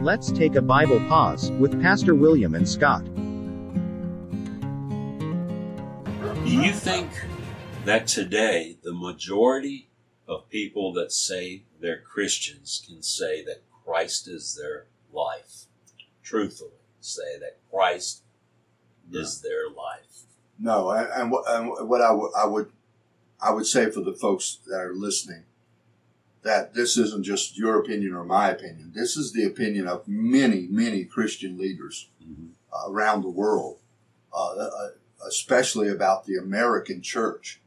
Let's take a Bible pause with Pastor William and Scott. Do you think that today the majority of people that say they're Christians can say that Christ is their life? Truthfully, say that Christ is their life. No, and, and, what- and what I would- I would I would say for the folks that are listening that this isn't just your opinion or my opinion. This is the opinion of many, many Christian leaders Mhm. uh, around the world, uh, uh, especially about the American church,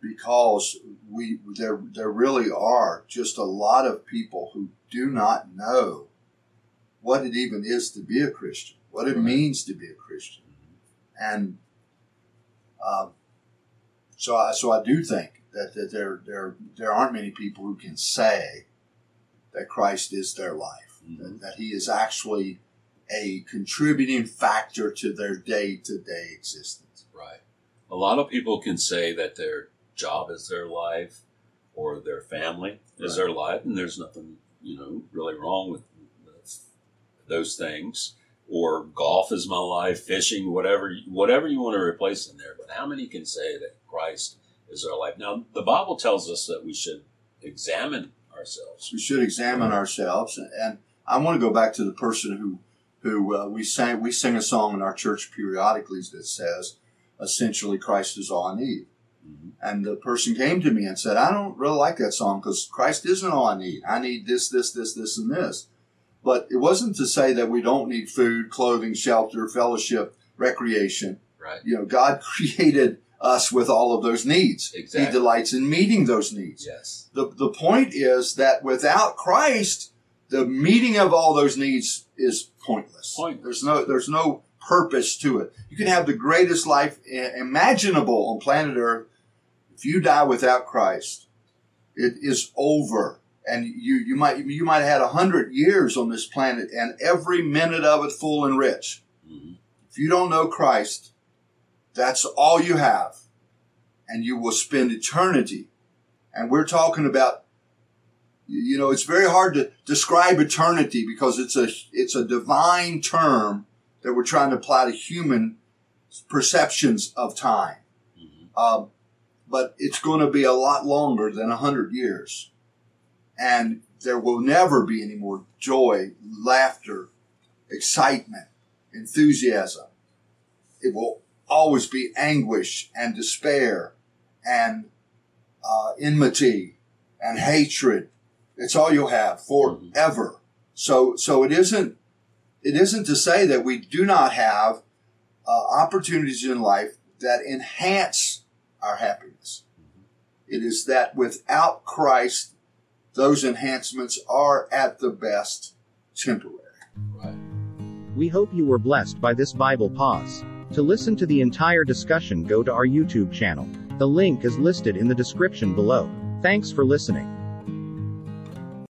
because we there there really are just a lot of people who do not know what it even is to be a Christian, what it Right. means to be a Christian, and um, so I so I do think that, that there there there aren't many people who can say that Christ is their life, Mhm. that, that He is actually a contributing factor to their day to day existence. Right. A lot of people can say that their job is their life or their family is Right. their life, and there's nothing, you know, really wrong with, with those things. Or golf is my life, fishing, whatever, whatever you want to replace in there. But how many can say that Christ is our life? Now, the Bible tells us that we should examine ourselves. We should examine ourselves, and I want to go back to the person who who uh, we sang we sing a song in our church periodically that says, essentially, Christ is all I need. Mhm. And the person came to me and said, I don't really like that song because Christ isn't all I need. I need this, this, this, this, and this. But it wasn't to say that we don't need food, clothing, shelter, fellowship, recreation. Right. You know, God created us with all of those needs. He delights in meeting those needs. Yes. The, the point is that without Christ, the meeting of all those needs is pointless. Pointless. There's no, there's no purpose to it. You can have the greatest life imaginable on planet Earth. If you die without Christ, it is over. And you, you might, you might have had a hundred years on this planet and every minute of it full and rich. hmm If you don't know Christ, that's all you have. And you will spend eternity. And we're talking about, you know, it's very hard to describe eternity because it's a, it's a divine term that we're trying to apply to human perceptions of time. hmm Um, but it's going to be a lot longer than a hundred years. And there will never be any more joy, laughter, excitement, enthusiasm. It will always be anguish and despair and uh, enmity and hatred. It's all you'll have forever. So, so it isn't, it isn't to say that we do not have uh, opportunities in life that enhance our happiness. It is that without Christ, those enhancements are at the best temporary. Right. We hope you were blessed by this Bible pause. To listen to the entire discussion, go to our YouTube channel. The link is listed in the description below. Thanks for listening.